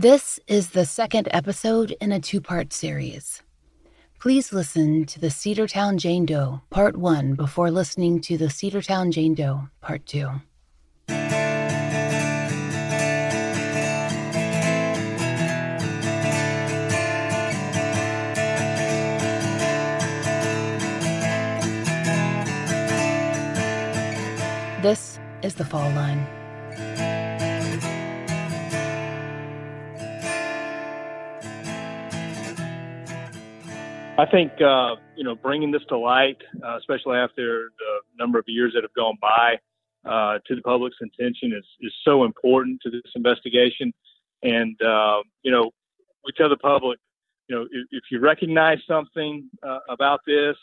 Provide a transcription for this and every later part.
This is the second episode in a two part series. Please listen to the Cedartown Jane Doe Part 1 before listening to the Cedartown Jane Doe Part 2. This is the fall line. I think uh, you know bringing this to light, uh, especially after the number of years that have gone by, uh, to the public's attention is is so important to this investigation. And uh, you know, we tell the public, you know, if, if you recognize something uh, about this,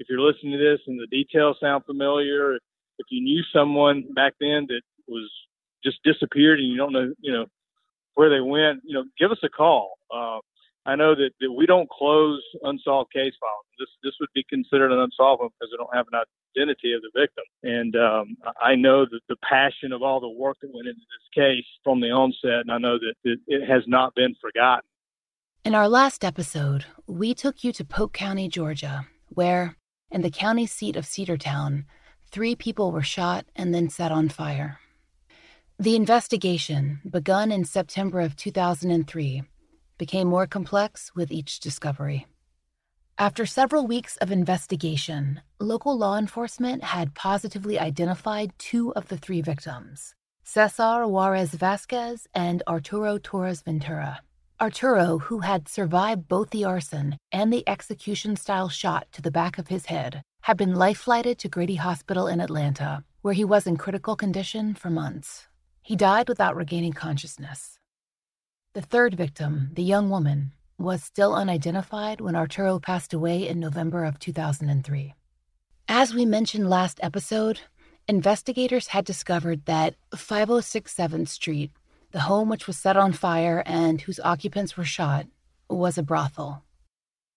if you're listening to this and the details sound familiar, if you knew someone back then that was just disappeared and you don't know, you know, where they went, you know, give us a call. I know that, that we don't close unsolved case files. This this would be considered an unsolved one because we don't have an identity of the victim. And um, I know that the passion of all the work that went into this case from the onset, and I know that, that it has not been forgotten. In our last episode, we took you to Polk County, Georgia, where, in the county seat of Cedartown, three people were shot and then set on fire. The investigation, begun in September of 2003, became more complex with each discovery. After several weeks of investigation, local law enforcement had positively identified two of the three victims Cesar Juarez Vasquez and Arturo Torres Ventura. Arturo, who had survived both the arson and the execution style shot to the back of his head, had been life flighted to Grady Hospital in Atlanta, where he was in critical condition for months. He died without regaining consciousness. The third victim, the young woman, was still unidentified when Arturo passed away in November of 2003. As we mentioned last episode, investigators had discovered that 5067th Street, the home which was set on fire and whose occupants were shot, was a brothel.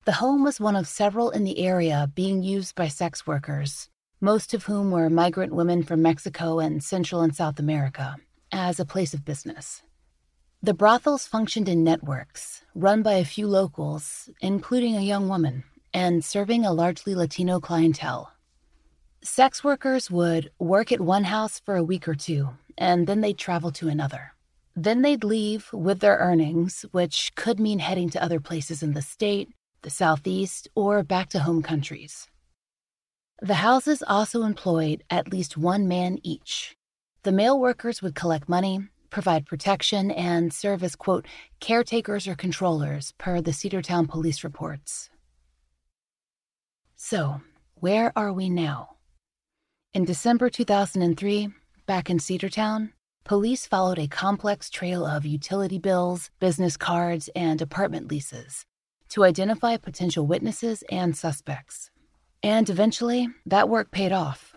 The home was one of several in the area being used by sex workers, most of whom were migrant women from Mexico and Central and South America, as a place of business. The brothels functioned in networks, run by a few locals, including a young woman, and serving a largely Latino clientele. Sex workers would work at one house for a week or two, and then they'd travel to another. Then they'd leave with their earnings, which could mean heading to other places in the state, the Southeast, or back to home countries. The houses also employed at least one man each. The male workers would collect money, provide protection, and serve as, quote, caretakers or controllers, per the Cedartown police reports. So, where are we now? In December 2003, back in Cedartown, police followed a complex trail of utility bills, business cards, and apartment leases to identify potential witnesses and suspects. And eventually, that work paid off.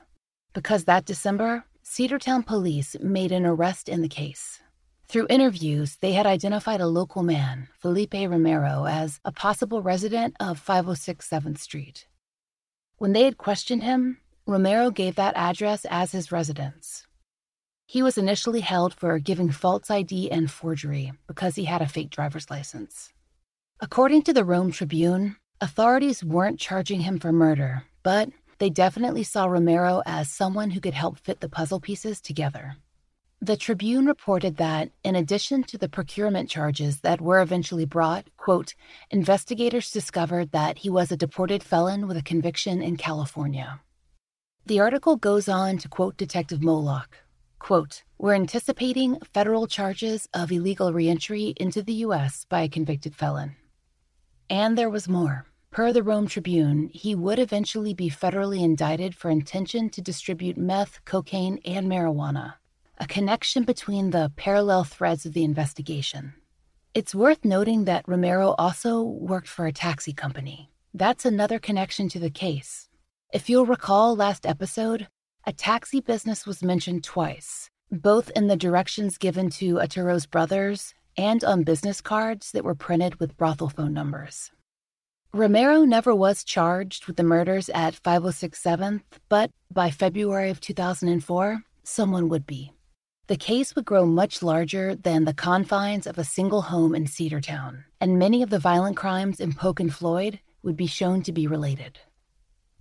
Because that December, Cedartown police made an arrest in the case. Through interviews, they had identified a local man, Felipe Romero, as a possible resident of 506 7th Street. When they had questioned him, Romero gave that address as his residence. He was initially held for giving false ID and forgery because he had a fake driver's license. According to the Rome Tribune, authorities weren't charging him for murder, but they definitely saw Romero as someone who could help fit the puzzle pieces together. The Tribune reported that, in addition to the procurement charges that were eventually brought, quote, investigators discovered that he was a deported felon with a conviction in California. The article goes on to quote Detective Moloch, quote, We're anticipating federal charges of illegal reentry into the U.S. by a convicted felon. And there was more. Per the Rome Tribune, he would eventually be federally indicted for intention to distribute meth, cocaine, and marijuana, a connection between the parallel threads of the investigation. It's worth noting that Romero also worked for a taxi company. That's another connection to the case. If you'll recall last episode, a taxi business was mentioned twice, both in the directions given to Arturo's brothers and on business cards that were printed with brothel phone numbers. Romero never was charged with the murders at 506 7th, but by February of 2004, someone would be. the case would grow much larger than the confines of a single home in Cedartown, and many of the violent crimes in Polk and Floyd would be shown to be related.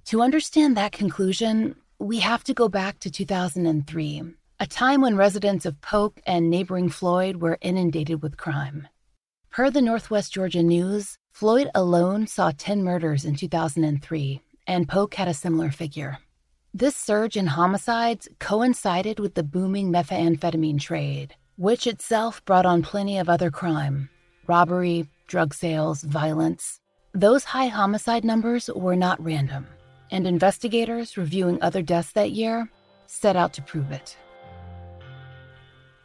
To understand that conclusion, we have to go back to 2003, a time when residents of Polk and neighboring Floyd were inundated with crime. Per the Northwest Georgia News, Floyd alone saw 10 murders in 2003, and Polk had a similar figure. This surge in homicides coincided with the booming methamphetamine trade, which itself brought on plenty of other crime robbery, drug sales, violence. Those high homicide numbers were not random, and investigators reviewing other deaths that year set out to prove it.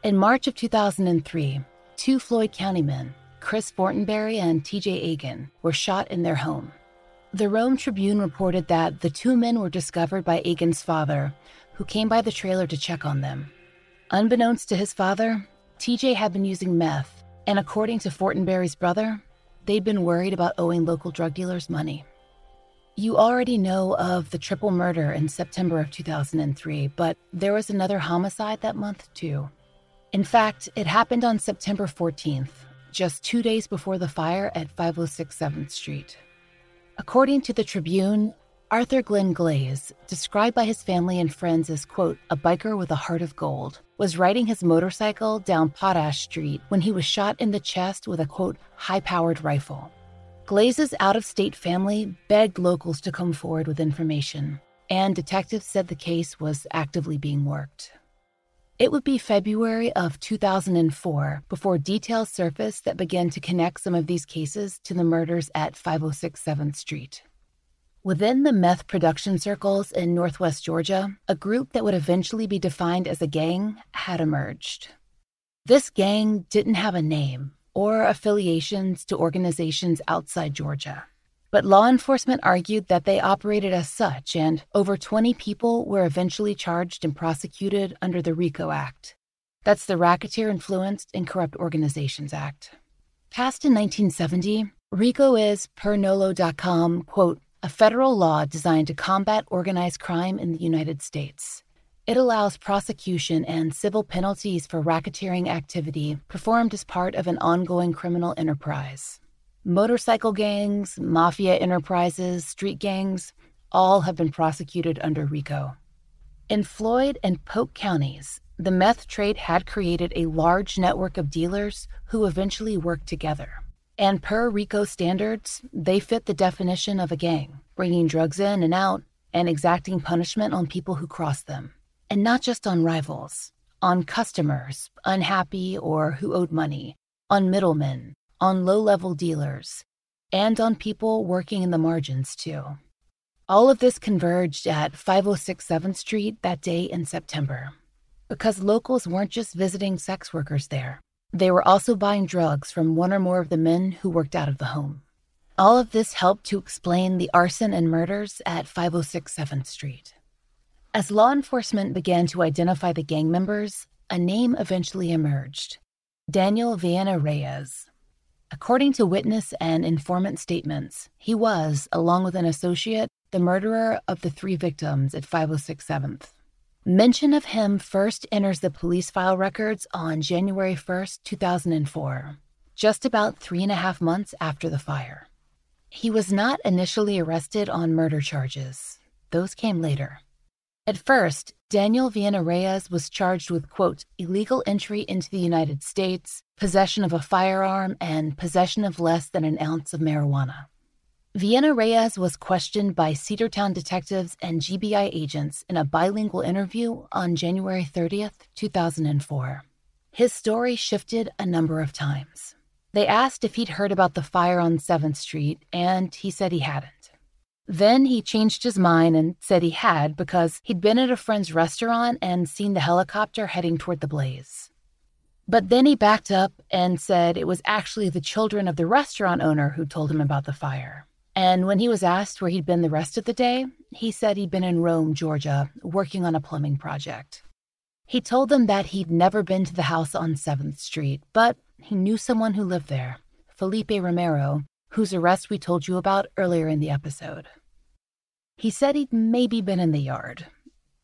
In March of 2003, two Floyd County men, Chris Fortenberry and TJ Agan, were shot in their home. The Rome Tribune reported that the two men were discovered by Agan's father, who came by the trailer to check on them. Unbeknownst to his father, TJ had been using meth, and according to Fortenberry's brother, they'd been worried about owing local drug dealers money. You already know of the triple murder in September of 2003, but there was another homicide that month too. In fact, it happened on September 14th, just two days before the fire at 506 7th Street. According to the Tribune, Arthur Glenn Glaze, described by his family and friends as, quote, a biker with a heart of gold, was riding his motorcycle down Potash Street when he was shot in the chest with a, quote, high powered rifle. Glaze's out of state family begged locals to come forward with information, and detectives said the case was actively being worked. It would be February of 2004 before details surfaced that began to connect some of these cases to the murders at 506 7th Street. Within the meth production circles in Northwest Georgia, a group that would eventually be defined as a gang had emerged. This gang didn't have a name or affiliations to organizations outside Georgia. But law enforcement argued that they operated as such, and over 20 people were eventually charged and prosecuted under the RICO Act. That's the Racketeer Influenced and Corrupt Organizations Act. Passed in 1970, RICO is, per NOLO.com, quote, a federal law designed to combat organized crime in the United States. It allows prosecution and civil penalties for racketeering activity performed as part of an ongoing criminal enterprise. Motorcycle gangs, mafia enterprises, street gangs, all have been prosecuted under RICO. In Floyd and Polk counties, the meth trade had created a large network of dealers who eventually worked together. And per RICO standards, they fit the definition of a gang, bringing drugs in and out and exacting punishment on people who cross them. And not just on rivals, on customers, unhappy or who owed money, on middlemen, on low level dealers, and on people working in the margins, too. All of this converged at 506 7th Street that day in September. Because locals weren't just visiting sex workers there, they were also buying drugs from one or more of the men who worked out of the home. All of this helped to explain the arson and murders at 506 7th Street. As law enforcement began to identify the gang members, a name eventually emerged Daniel Viana Reyes. According to witness and informant statements, he was, along with an associate, the murderer of the three victims at 506 7th. Mention of him first enters the police file records on January 1st, 2004, just about three and a half months after the fire. He was not initially arrested on murder charges, those came later. At first, Daniel Viana Reyes was charged with, quote, illegal entry into the United States, possession of a firearm, and possession of less than an ounce of marijuana. Viana Reyes was questioned by Cedartown detectives and GBI agents in a bilingual interview on January 30th, 2004. His story shifted a number of times. They asked if he'd heard about the fire on 7th Street, and he said he hadn't. Then he changed his mind and said he had because he'd been at a friend's restaurant and seen the helicopter heading toward the blaze. But then he backed up and said it was actually the children of the restaurant owner who told him about the fire. And when he was asked where he'd been the rest of the day, he said he'd been in Rome, Georgia, working on a plumbing project. He told them that he'd never been to the house on 7th Street, but he knew someone who lived there, Felipe Romero, whose arrest we told you about earlier in the episode. He said he'd maybe been in the yard.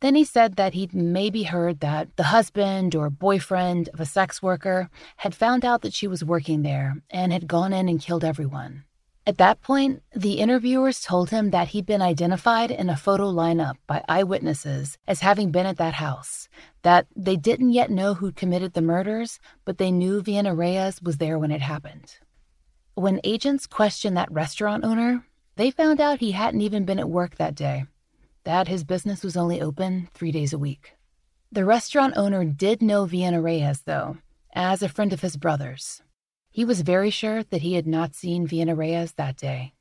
Then he said that he'd maybe heard that the husband or boyfriend of a sex worker had found out that she was working there and had gone in and killed everyone. At that point, the interviewers told him that he'd been identified in a photo lineup by eyewitnesses as having been at that house, that they didn't yet know who'd committed the murders, but they knew Vienna Reyes was there when it happened. When agents questioned that restaurant owner, they found out he hadn't even been at work that day that his business was only open three days a week. The restaurant owner did know Vienna Reyes, though, as a friend of his brother's. He was very sure that he had not seen Vienna Reyes that day.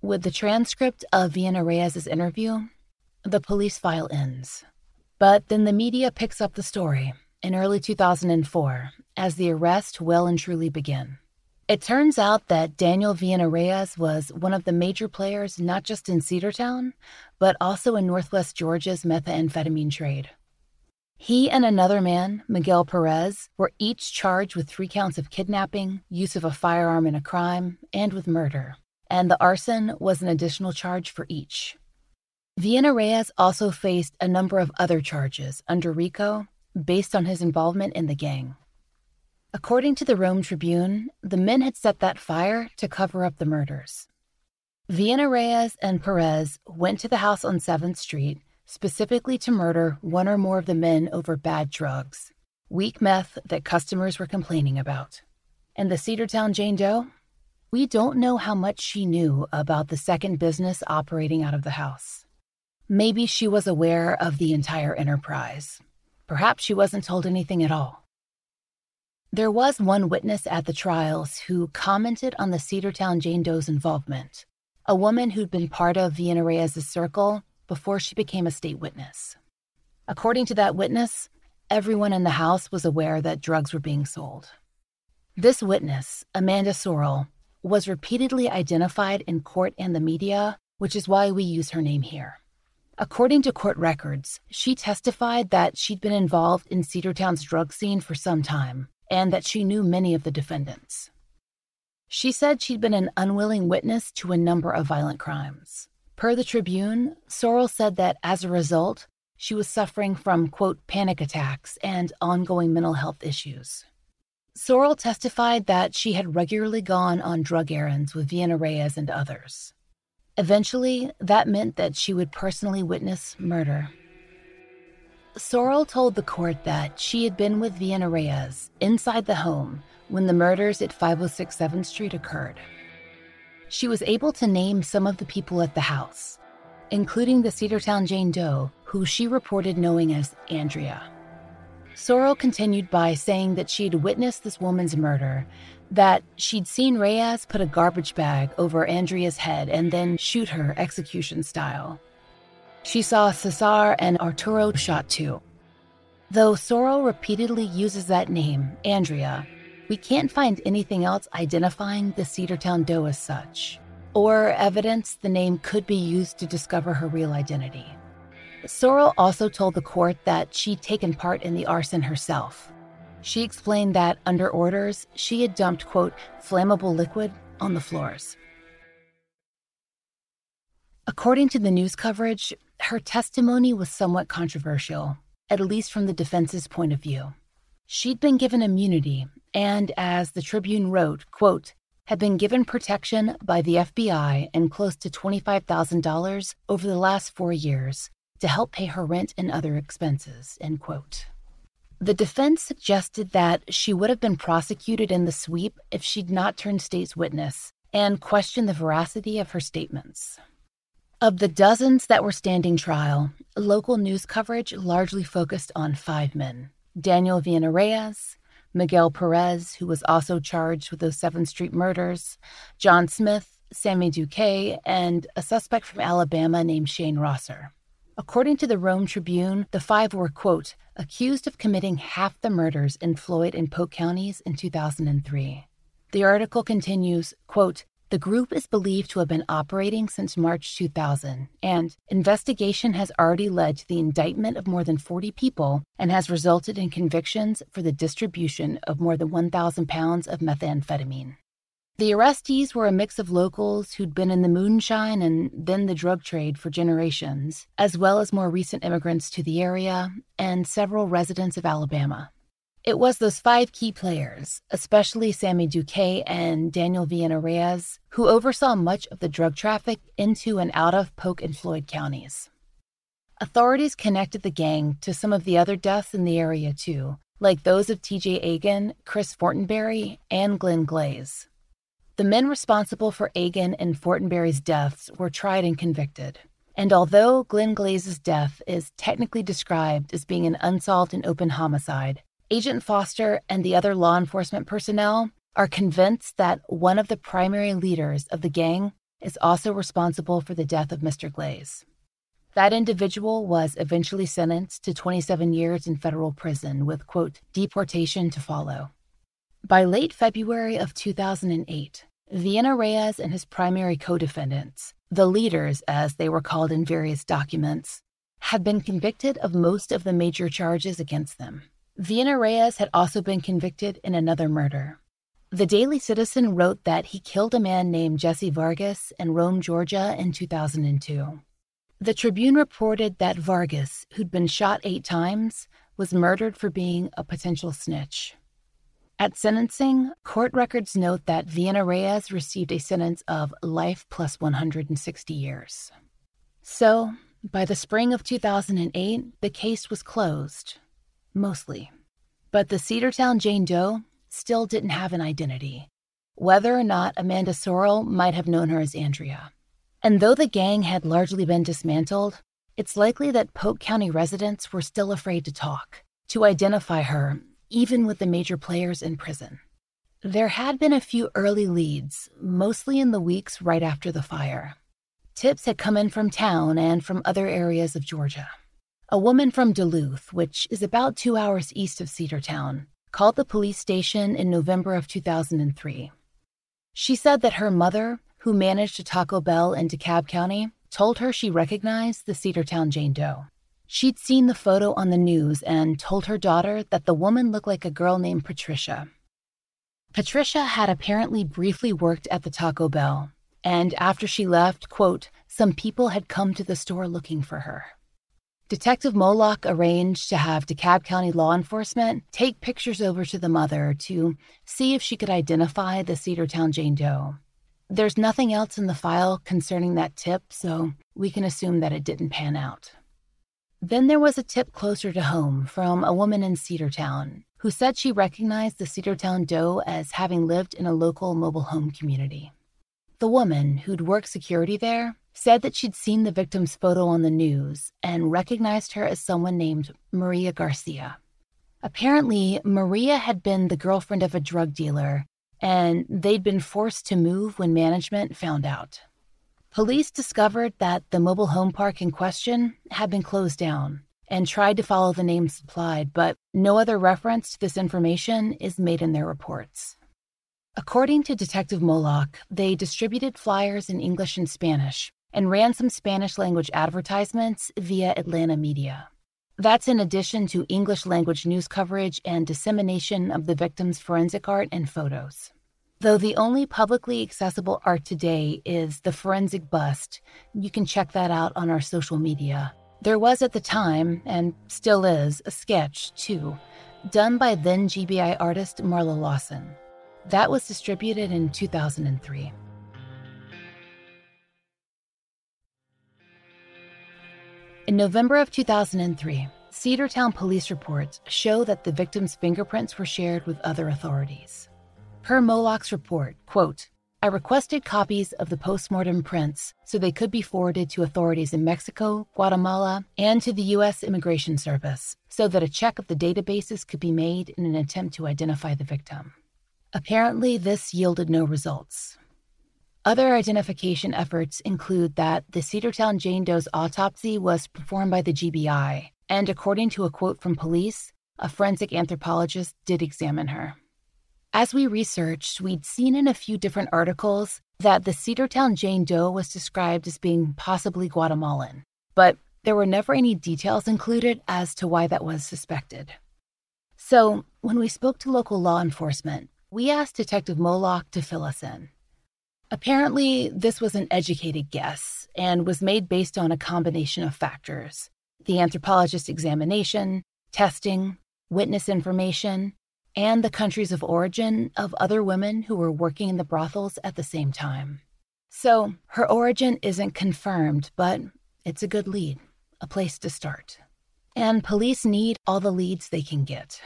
With the transcript of Vienna Reyes' interview, the police file ends. But then the media picks up the story in early 2004 as the arrest well and truly begin. It turns out that Daniel Vienna Reyes was one of the major players not just in Cedartown, but also in Northwest Georgia's methamphetamine trade. He and another man, Miguel Perez, were each charged with three counts of kidnapping, use of a firearm in a crime, and with murder, and the arson was an additional charge for each. Vienna Reyes also faced a number of other charges under RICO based on his involvement in the gang. According to the Rome Tribune, the men had set that fire to cover up the murders. Vienna Reyes and Perez went to the house on 7th Street specifically to murder one or more of the men over bad drugs, weak meth that customers were complaining about. And the Cedartown Jane Doe? We don't know how much she knew about the second business operating out of the house. Maybe she was aware of the entire enterprise. Perhaps she wasn't told anything at all. There was one witness at the trials who commented on the Cedartown Jane Doe's involvement, a woman who'd been part of Vienna Reyes' circle before she became a state witness. According to that witness, everyone in the house was aware that drugs were being sold. This witness, Amanda Sorrell, was repeatedly identified in court and the media, which is why we use her name here. According to court records, she testified that she'd been involved in Cedartown's drug scene for some time and that she knew many of the defendants. She said she'd been an unwilling witness to a number of violent crimes. Per the Tribune, Sorrell said that as a result, she was suffering from, quote, panic attacks and ongoing mental health issues. Sorrell testified that she had regularly gone on drug errands with Vienna Reyes and others. Eventually, that meant that she would personally witness murder. Sorrell told the court that she had been with Vienna Reyes inside the home when the murders at 506 7th Street occurred. She was able to name some of the people at the house, including the Cedartown Jane Doe, who she reported knowing as Andrea. Sorrell continued by saying that she'd witnessed this woman's murder, that she'd seen Reyes put a garbage bag over Andrea's head and then shoot her execution style. She saw Cesar and Arturo shot too. Though Sorrell repeatedly uses that name, Andrea, we can't find anything else identifying the Cedartown Doe as such, or evidence the name could be used to discover her real identity. Sorrell also told the court that she'd taken part in the arson herself. She explained that, under orders, she had dumped, quote, flammable liquid on the floors. According to the news coverage, her testimony was somewhat controversial, at least from the defense's point of view. She'd been given immunity and, as the Tribune wrote, quote, had been given protection by the FBI and close to $25,000 over the last four years to help pay her rent and other expenses, end quote. The defense suggested that she would have been prosecuted in the sweep if she'd not turned state's witness and questioned the veracity of her statements. Of the dozens that were standing trial, local news coverage largely focused on five men Daniel Vienna Reyes, Miguel Perez, who was also charged with those 7th Street murders, John Smith, Sammy Duque, and a suspect from Alabama named Shane Rosser. According to the Rome Tribune, the five were, quote, accused of committing half the murders in Floyd and Polk counties in 2003. The article continues, quote, the group is believed to have been operating since March 2000, and investigation has already led to the indictment of more than 40 people and has resulted in convictions for the distribution of more than 1,000 pounds of methamphetamine. The arrestees were a mix of locals who'd been in the moonshine and then the drug trade for generations, as well as more recent immigrants to the area and several residents of Alabama. It was those five key players, especially Sammy Duque and Daniel Vienna Reyes, who oversaw much of the drug traffic into and out of Polk and Floyd counties. Authorities connected the gang to some of the other deaths in the area, too, like those of TJ Agan, Chris Fortenberry, and Glenn Glaze. The men responsible for Agan and Fortenberry's deaths were tried and convicted. And although Glenn Glaze's death is technically described as being an unsolved and open homicide, Agent Foster and the other law enforcement personnel are convinced that one of the primary leaders of the gang is also responsible for the death of Mr. Glaze. That individual was eventually sentenced to 27 years in federal prison with, quote, deportation to follow. By late February of 2008, Vienna Reyes and his primary co defendants, the leaders as they were called in various documents, had been convicted of most of the major charges against them. Vienna Reyes had also been convicted in another murder. The Daily Citizen wrote that he killed a man named Jesse Vargas in Rome, Georgia in 2002. The Tribune reported that Vargas, who'd been shot eight times, was murdered for being a potential snitch. At sentencing, court records note that Vienna Reyes received a sentence of life plus 160 years. So, by the spring of 2008, the case was closed. Mostly. But the Cedartown Jane Doe still didn't have an identity, whether or not Amanda Sorrell might have known her as Andrea. And though the gang had largely been dismantled, it's likely that Polk County residents were still afraid to talk, to identify her even with the major players in prison. There had been a few early leads, mostly in the weeks right after the fire. Tips had come in from town and from other areas of Georgia. A woman from Duluth, which is about two hours east of Cedartown, called the police station in November of 2003. She said that her mother, who managed a Taco Bell in DeKalb County, told her she recognized the Cedartown Jane Doe. She'd seen the photo on the news and told her daughter that the woman looked like a girl named Patricia. Patricia had apparently briefly worked at the Taco Bell, and after she left, quote, some people had come to the store looking for her. Detective Moloch arranged to have DeKalb County law enforcement take pictures over to the mother to see if she could identify the Cedartown Jane Doe. There's nothing else in the file concerning that tip, so we can assume that it didn't pan out. Then there was a tip closer to home from a woman in Cedartown who said she recognized the Cedartown Doe as having lived in a local mobile home community. The woman, who'd worked security there, said that she'd seen the victim's photo on the news and recognized her as someone named Maria Garcia. Apparently, Maria had been the girlfriend of a drug dealer, and they'd been forced to move when management found out. Police discovered that the mobile home park in question had been closed down and tried to follow the name supplied, but no other reference to this information is made in their reports. According to Detective Moloch, they distributed flyers in English and Spanish and ran some Spanish language advertisements via Atlanta media. That's in addition to English language news coverage and dissemination of the victim's forensic art and photos. Though the only publicly accessible art today is the forensic bust, you can check that out on our social media. There was at the time, and still is, a sketch, too, done by then GBI artist Marla Lawson. That was distributed in 2003. In November of 2003, Cedartown police reports show that the victim's fingerprints were shared with other authorities. Per Moloch's report, quote, I requested copies of the postmortem prints so they could be forwarded to authorities in Mexico, Guatemala, and to the U.S. Immigration Service so that a check of the databases could be made in an attempt to identify the victim. Apparently, this yielded no results. Other identification efforts include that the Cedartown Jane Doe's autopsy was performed by the GBI, and according to a quote from police, a forensic anthropologist did examine her. As we researched, we'd seen in a few different articles that the Cedartown Jane Doe was described as being possibly Guatemalan, but there were never any details included as to why that was suspected. So, when we spoke to local law enforcement, we asked Detective Moloch to fill us in. Apparently, this was an educated guess and was made based on a combination of factors the anthropologist examination, testing, witness information, and the countries of origin of other women who were working in the brothels at the same time. So, her origin isn't confirmed, but it's a good lead, a place to start. And police need all the leads they can get.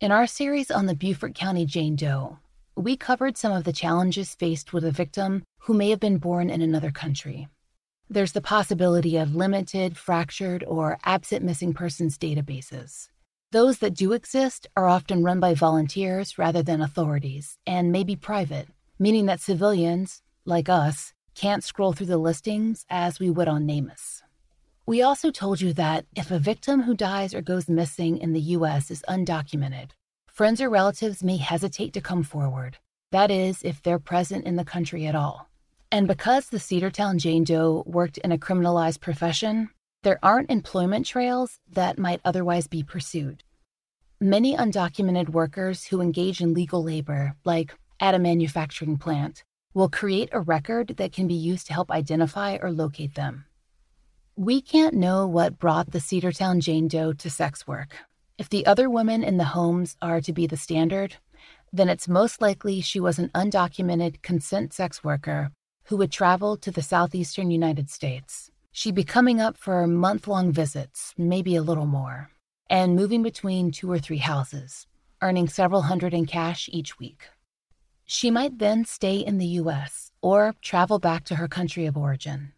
In our series on the Beaufort County Jane Doe, we covered some of the challenges faced with a victim who may have been born in another country. There's the possibility of limited, fractured, or absent missing persons databases. Those that do exist are often run by volunteers rather than authorities and may be private, meaning that civilians, like us, can't scroll through the listings as we would on NamUs. We also told you that if a victim who dies or goes missing in the U.S. is undocumented, friends or relatives may hesitate to come forward. That is, if they're present in the country at all. And because the Cedartown Jane Doe worked in a criminalized profession, there aren't employment trails that might otherwise be pursued. Many undocumented workers who engage in legal labor, like at a manufacturing plant, will create a record that can be used to help identify or locate them. We can't know what brought the Cedartown Jane Doe to sex work. If the other women in the homes are to be the standard, then it's most likely she was an undocumented consent sex worker who would travel to the southeastern United States. She'd be coming up for month long visits, maybe a little more, and moving between two or three houses, earning several hundred in cash each week. She might then stay in the U.S. or travel back to her country of origin.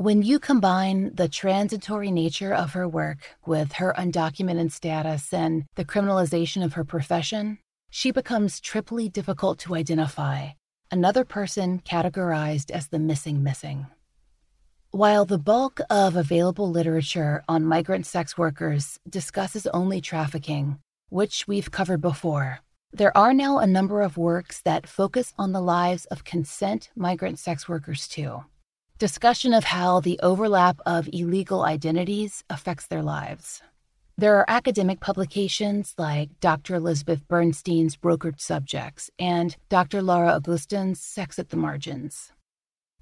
When you combine the transitory nature of her work with her undocumented status and the criminalization of her profession, she becomes triply difficult to identify, another person categorized as the missing missing. While the bulk of available literature on migrant sex workers discusses only trafficking, which we've covered before, there are now a number of works that focus on the lives of consent migrant sex workers too discussion of how the overlap of illegal identities affects their lives. There are academic publications like Dr. Elizabeth Bernstein's Brokered Subjects and Dr. Laura Agustín's Sex at the Margins.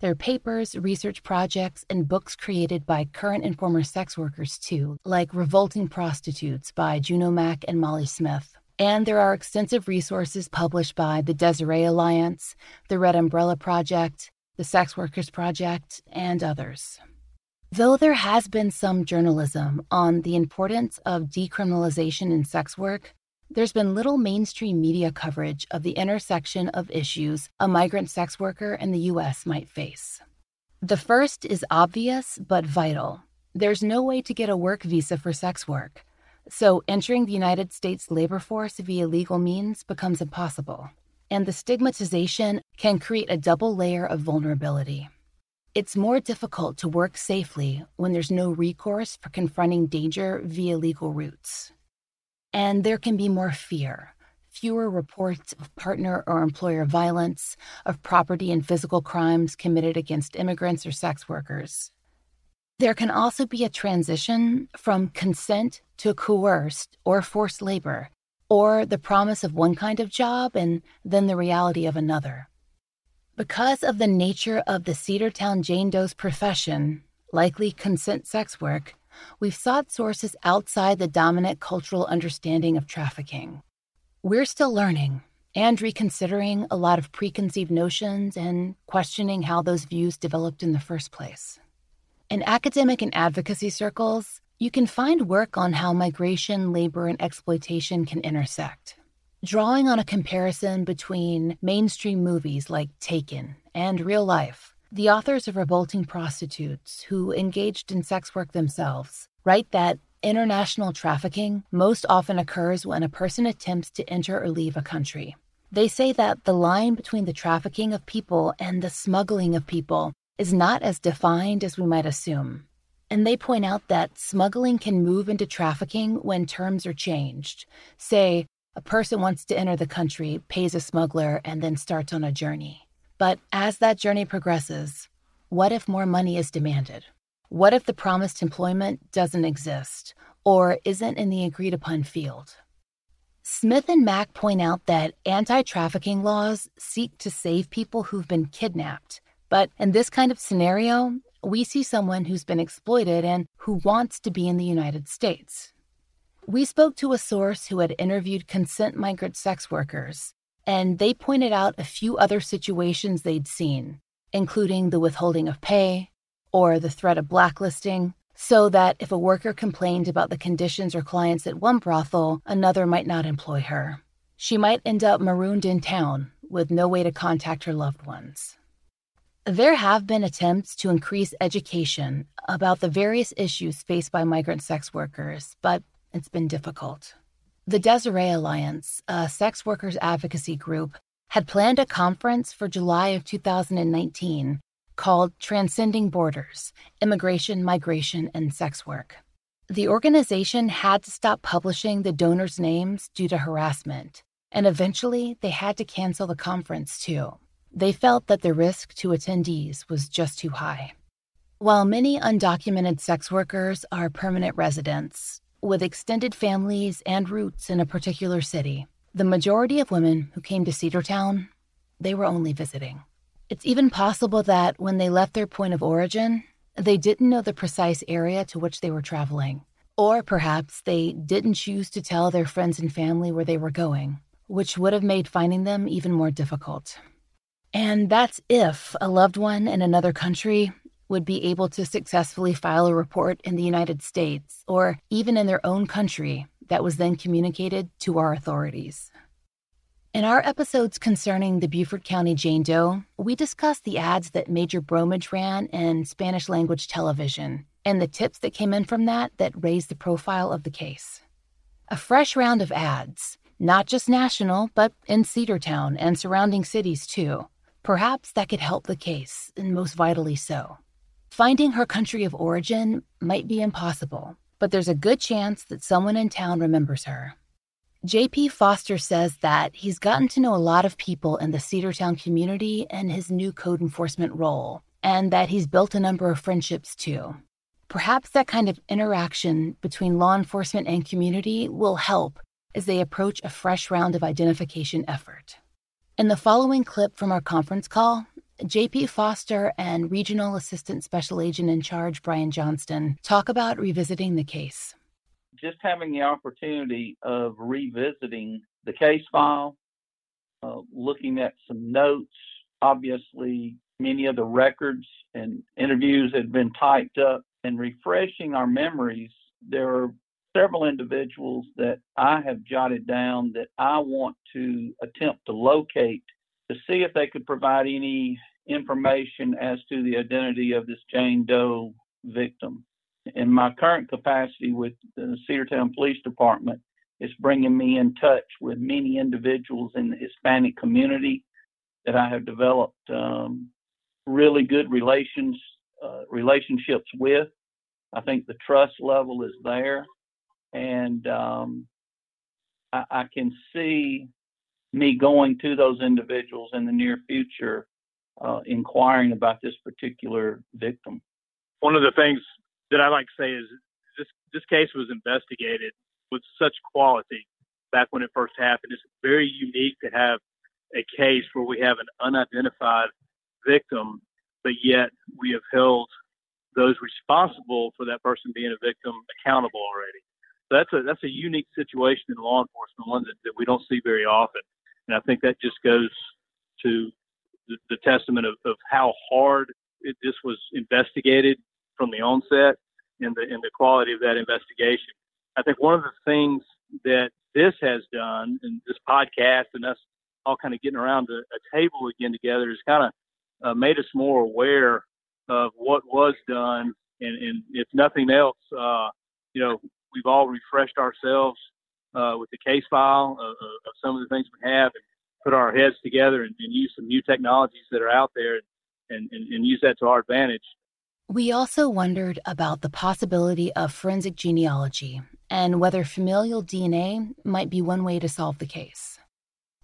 There are papers, research projects, and books created by current and former sex workers, too, like Revolting Prostitutes by Juno Mac and Molly Smith. And there are extensive resources published by the Desiree Alliance, the Red Umbrella Project, the Sex Workers Project, and others. Though there has been some journalism on the importance of decriminalization in sex work, there's been little mainstream media coverage of the intersection of issues a migrant sex worker in the U.S. might face. The first is obvious but vital. There's no way to get a work visa for sex work, so entering the United States labor force via legal means becomes impossible and the stigmatization can create a double layer of vulnerability. It's more difficult to work safely when there's no recourse for confronting danger via legal routes. And there can be more fear, fewer reports of partner or employer violence, of property and physical crimes committed against immigrants or sex workers. There can also be a transition from consent to coerced or forced labor or the promise of one kind of job and then the reality of another. Because of the nature of the Cedartown Jane Doe's profession, likely consent sex work, we've sought sources outside the dominant cultural understanding of trafficking. We're still learning and reconsidering a lot of preconceived notions and questioning how those views developed in the first place. In academic and advocacy circles, you can find work on how migration, labor, and exploitation can intersect. Drawing on a comparison between mainstream movies like Taken and real life, the authors of Revolting Prostitutes, who engaged in sex work themselves, write that international trafficking most often occurs when a person attempts to enter or leave a country. They say that the line between the trafficking of people and the smuggling of people is not as defined as we might assume. And they point out that smuggling can move into trafficking when terms are changed. Say, a person wants to enter the country, pays a smuggler, and then starts on a journey. But as that journey progresses, what if more money is demanded? What if the promised employment doesn't exist or isn't in the agreed upon field? Smith and Mac point out that anti trafficking laws seek to save people who've been kidnapped. But in this kind of scenario, we see someone who's been exploited and who wants to be in the United States. We spoke to a source who had interviewed consent migrant sex workers, and they pointed out a few other situations they'd seen, including the withholding of pay or the threat of blacklisting, so that if a worker complained about the conditions or clients at one brothel, another might not employ her. She might end up marooned in town with no way to contact her loved ones. There have been attempts to increase education about the various issues faced by migrant sex workers, but it's been difficult. The Desiree Alliance, a sex workers advocacy group, had planned a conference for July of 2019 called Transcending Borders Immigration, Migration, and Sex Work. The organization had to stop publishing the donors' names due to harassment, and eventually they had to cancel the conference too. They felt that the risk to attendees was just too high. While many undocumented sex workers are permanent residents, with extended families and roots in a particular city, the majority of women who came to Cedartown, they were only visiting. It's even possible that when they left their point of origin, they didn't know the precise area to which they were traveling. Or perhaps they didn't choose to tell their friends and family where they were going, which would have made finding them even more difficult. And that's if a loved one in another country would be able to successfully file a report in the United States or even in their own country that was then communicated to our authorities. In our episodes concerning the Beaufort County Jane Doe, we discussed the ads that Major Bromage ran in Spanish language television and the tips that came in from that that raised the profile of the case. A fresh round of ads, not just national, but in Cedartown and surrounding cities too. Perhaps that could help the case, and most vitally so. Finding her country of origin might be impossible, but there's a good chance that someone in town remembers her JP Foster says that he's gotten to know a lot of people in the Cedartown community and his new code enforcement role, and that he's built a number of friendships too. Perhaps that kind of interaction between law enforcement and community will help as they approach a fresh round of identification effort. In the following clip from our conference call, JP Foster and Regional Assistant Special Agent in Charge Brian Johnston talk about revisiting the case just having the opportunity of revisiting the case file, uh, looking at some notes, obviously many of the records and interviews had been typed up, and refreshing our memories. There are several individuals that I have jotted down that I want to attempt to locate to see if they could provide any information as to the identity of this Jane Doe victim in my current capacity with the Cedartown Police Department, it's bringing me in touch with many individuals in the Hispanic community that I have developed um, really good relations uh, relationships with. I think the trust level is there, and um, I, I can see me going to those individuals in the near future, uh, inquiring about this particular victim. One of the things that I like to say is this this case was investigated with such quality back when it first happened. It's very unique to have a case where we have an unidentified victim, but yet we have held those responsible for that person being a victim accountable already. So that's a that's a unique situation in law enforcement, one that, that we don't see very often. And I think that just goes to the, the testament of, of how hard it, this was investigated from the onset and the in the quality of that investigation. I think one of the things that this has done, and this podcast, and us all kind of getting around a, a table again together, has kind of uh, made us more aware of what was done, and, and if nothing else, uh, you know, we've all refreshed ourselves uh, with the case file of, of, some of the things we have, and put our heads together and, and use some new technologies that are out there, and, and, and use that to our advantage. We also wondered about the possibility of forensic genealogy and whether familial DNA might be one way to solve the case.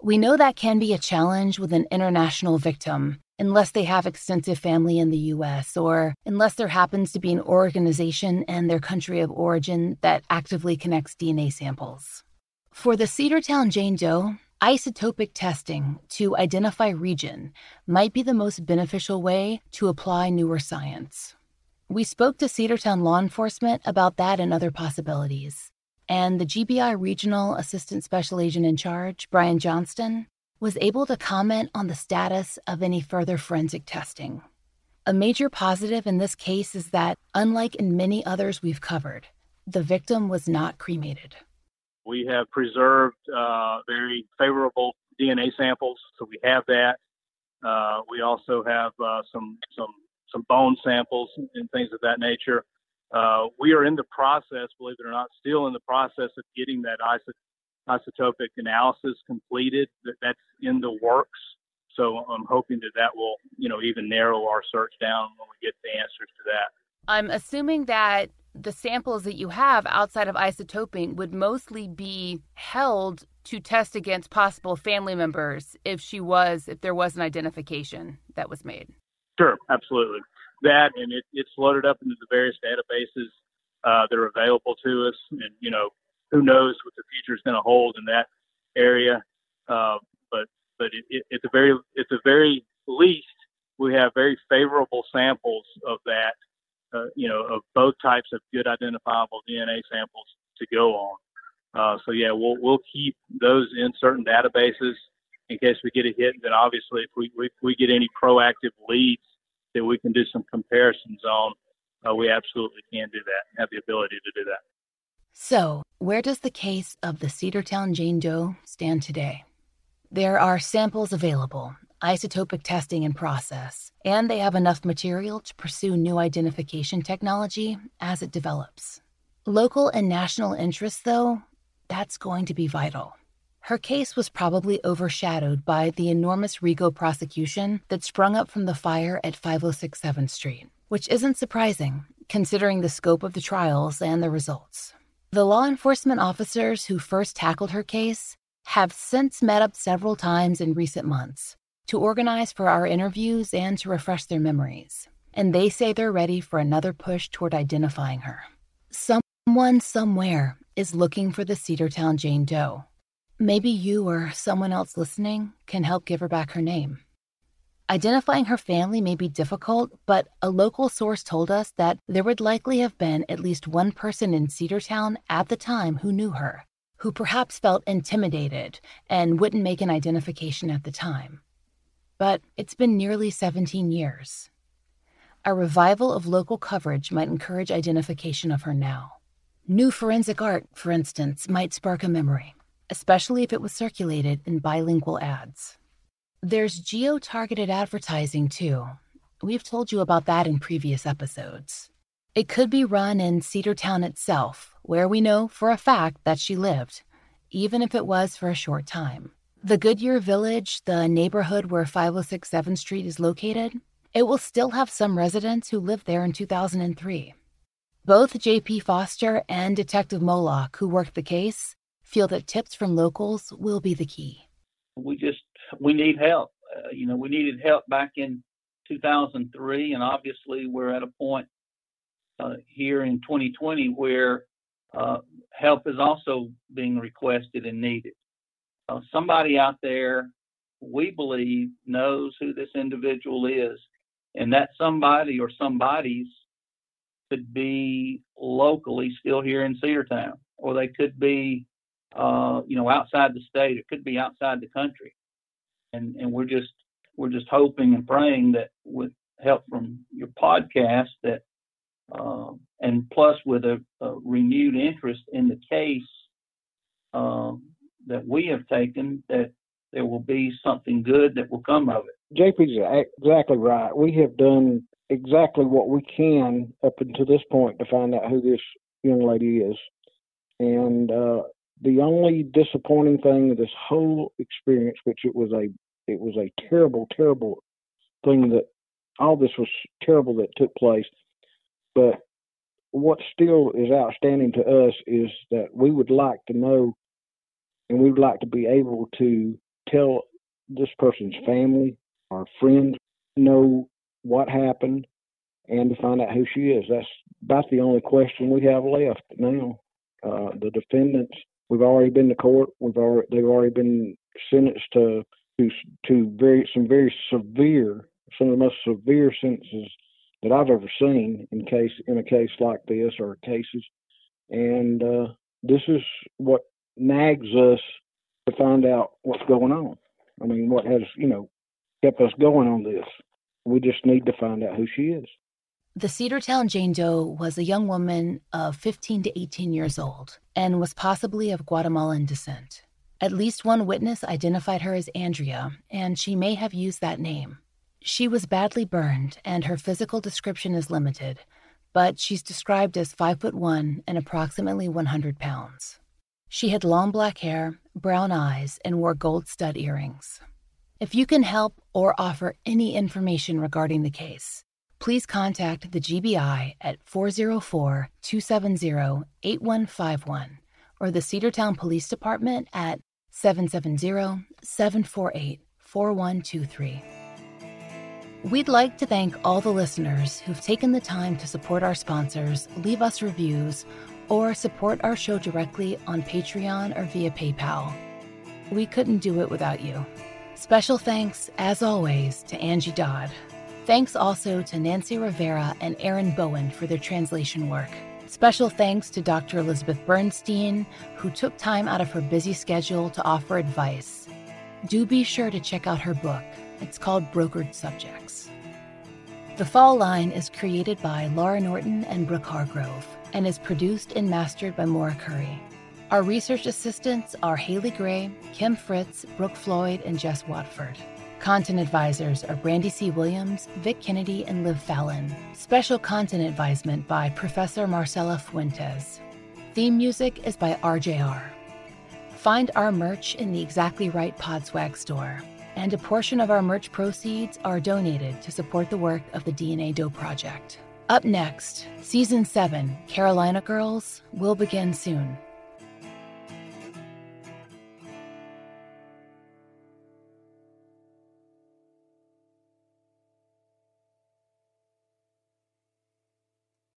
We know that can be a challenge with an international victim unless they have extensive family in the US or unless there happens to be an organization in their country of origin that actively connects DNA samples. For the Cedartown Jane Doe, isotopic testing to identify region might be the most beneficial way to apply newer science. We spoke to Cedartown law enforcement about that and other possibilities. And the GBI Regional Assistant Special Agent in charge, Brian Johnston, was able to comment on the status of any further forensic testing. A major positive in this case is that, unlike in many others we've covered, the victim was not cremated. We have preserved uh, very favorable DNA samples, so we have that. Uh, we also have uh, some some some bone samples and things of that nature. Uh, we are in the process, believe it or not, still in the process of getting that isotopic analysis completed. That that's in the works. So I'm hoping that that will, you know, even narrow our search down when we get the answers to that. I'm assuming that the samples that you have outside of isotoping would mostly be held to test against possible family members if she was, if there was an identification that was made. Sure, absolutely. That and it, it's loaded up into the various databases uh, that are available to us, and you know, who knows what the future is going to hold in that area. Uh, but but it, it, at the very at the very least, we have very favorable samples of that. Uh, you know, of both types of good identifiable DNA samples to go on. Uh, so yeah, we'll we'll keep those in certain databases in case we get a hit. And then obviously, if we we, we get any proactive leads that we can do some comparisons on, uh, we absolutely can do that. Have the ability to do that. So, where does the case of the Cedartown Jane Doe stand today? There are samples available, isotopic testing in process, and they have enough material to pursue new identification technology as it develops. Local and national interest, though, that's going to be vital. Her case was probably overshadowed by the enormous RICO prosecution that sprung up from the fire at 506 7th Street, which isn't surprising considering the scope of the trials and the results. The law enforcement officers who first tackled her case have since met up several times in recent months to organize for our interviews and to refresh their memories. And they say they're ready for another push toward identifying her. Someone somewhere is looking for the Cedartown Jane Doe. Maybe you or someone else listening can help give her back her name. Identifying her family may be difficult, but a local source told us that there would likely have been at least one person in Cedartown at the time who knew her who perhaps felt intimidated and wouldn't make an identification at the time. But it's been nearly 17 years. A revival of local coverage might encourage identification of her now. New forensic art, for instance, might spark a memory, especially if it was circulated in bilingual ads. There's geo targeted advertising, too. We've told you about that in previous episodes. It could be run in Cedartown itself, where we know for a fact that she lived, even if it was for a short time. The Goodyear Village, the neighborhood where 506 7th Street is located, it will still have some residents who lived there in 2003. Both JP Foster and Detective Moloch, who worked the case, feel that tips from locals will be the key. We just we need help. Uh, you know, we needed help back in 2003, and obviously we're at a point uh, here in 2020 where uh, help is also being requested and needed. Uh, somebody out there, we believe, knows who this individual is, and that somebody or somebody's could be locally still here in Cedartown, or they could be, uh, you know, outside the state. It could be outside the country, and and we're just we're just hoping and praying that with help from your podcast that um, and plus with a, a, renewed interest in the case um, that we have taken, that there will be something good that will come of it. JP's exactly right. We have done exactly what we can up until this point to find out who this young lady is. And uh, the only disappointing thing of this whole experience, which it was a it was a terrible, terrible thing that all this was terrible that took place, but what still is outstanding to us is that we would like to know and we would like to be able to tell this person's family, our friends, know what happened and to find out who she is. That's about the only question we have left now. Uh, the defendants We've already been to court. We've already they've already been sentenced to to to very some very severe some of the most severe sentences that I've ever seen in case in a case like this or cases, and uh, this is what nags us to find out what's going on. I mean, what has you know kept us going on this? We just need to find out who she is. The Cedartown Jane Doe was a young woman of 15 to 18 years old and was possibly of Guatemalan descent. At least one witness identified her as Andrea, and she may have used that name. She was badly burned, and her physical description is limited, but she's described as 5 foot 1 and approximately 100 pounds. She had long black hair, brown eyes, and wore gold stud earrings. If you can help or offer any information regarding the case, please contact the GBI at 404 270 8151 or the Cedartown Police Department at 770 748 4123. We'd like to thank all the listeners who've taken the time to support our sponsors, leave us reviews, or support our show directly on Patreon or via PayPal. We couldn't do it without you. Special thanks, as always, to Angie Dodd. Thanks also to Nancy Rivera and Aaron Bowen for their translation work. Special thanks to Dr. Elizabeth Bernstein, who took time out of her busy schedule to offer advice. Do be sure to check out her book. It's called Brokered Subjects. The Fall Line is created by Laurah Norton and Brooke Hargrove and is produced and mastered by Maura Currie. Our research assistants are Haley Gray, Kim Fritz, Brooke Floyd, and Jess Watford. Content advisors are Brandy C. Williams, Vic Kennedy, and Liv Fallon. Special content advisement by Professor Marcela Fuentes. Theme music is by RJR. Find our merch in the Exactly Right Podswag store, and a portion of our merch proceeds are donated to support the work of the DNA Doe Project. Up next, Season 7, Carolina Girls, will begin soon.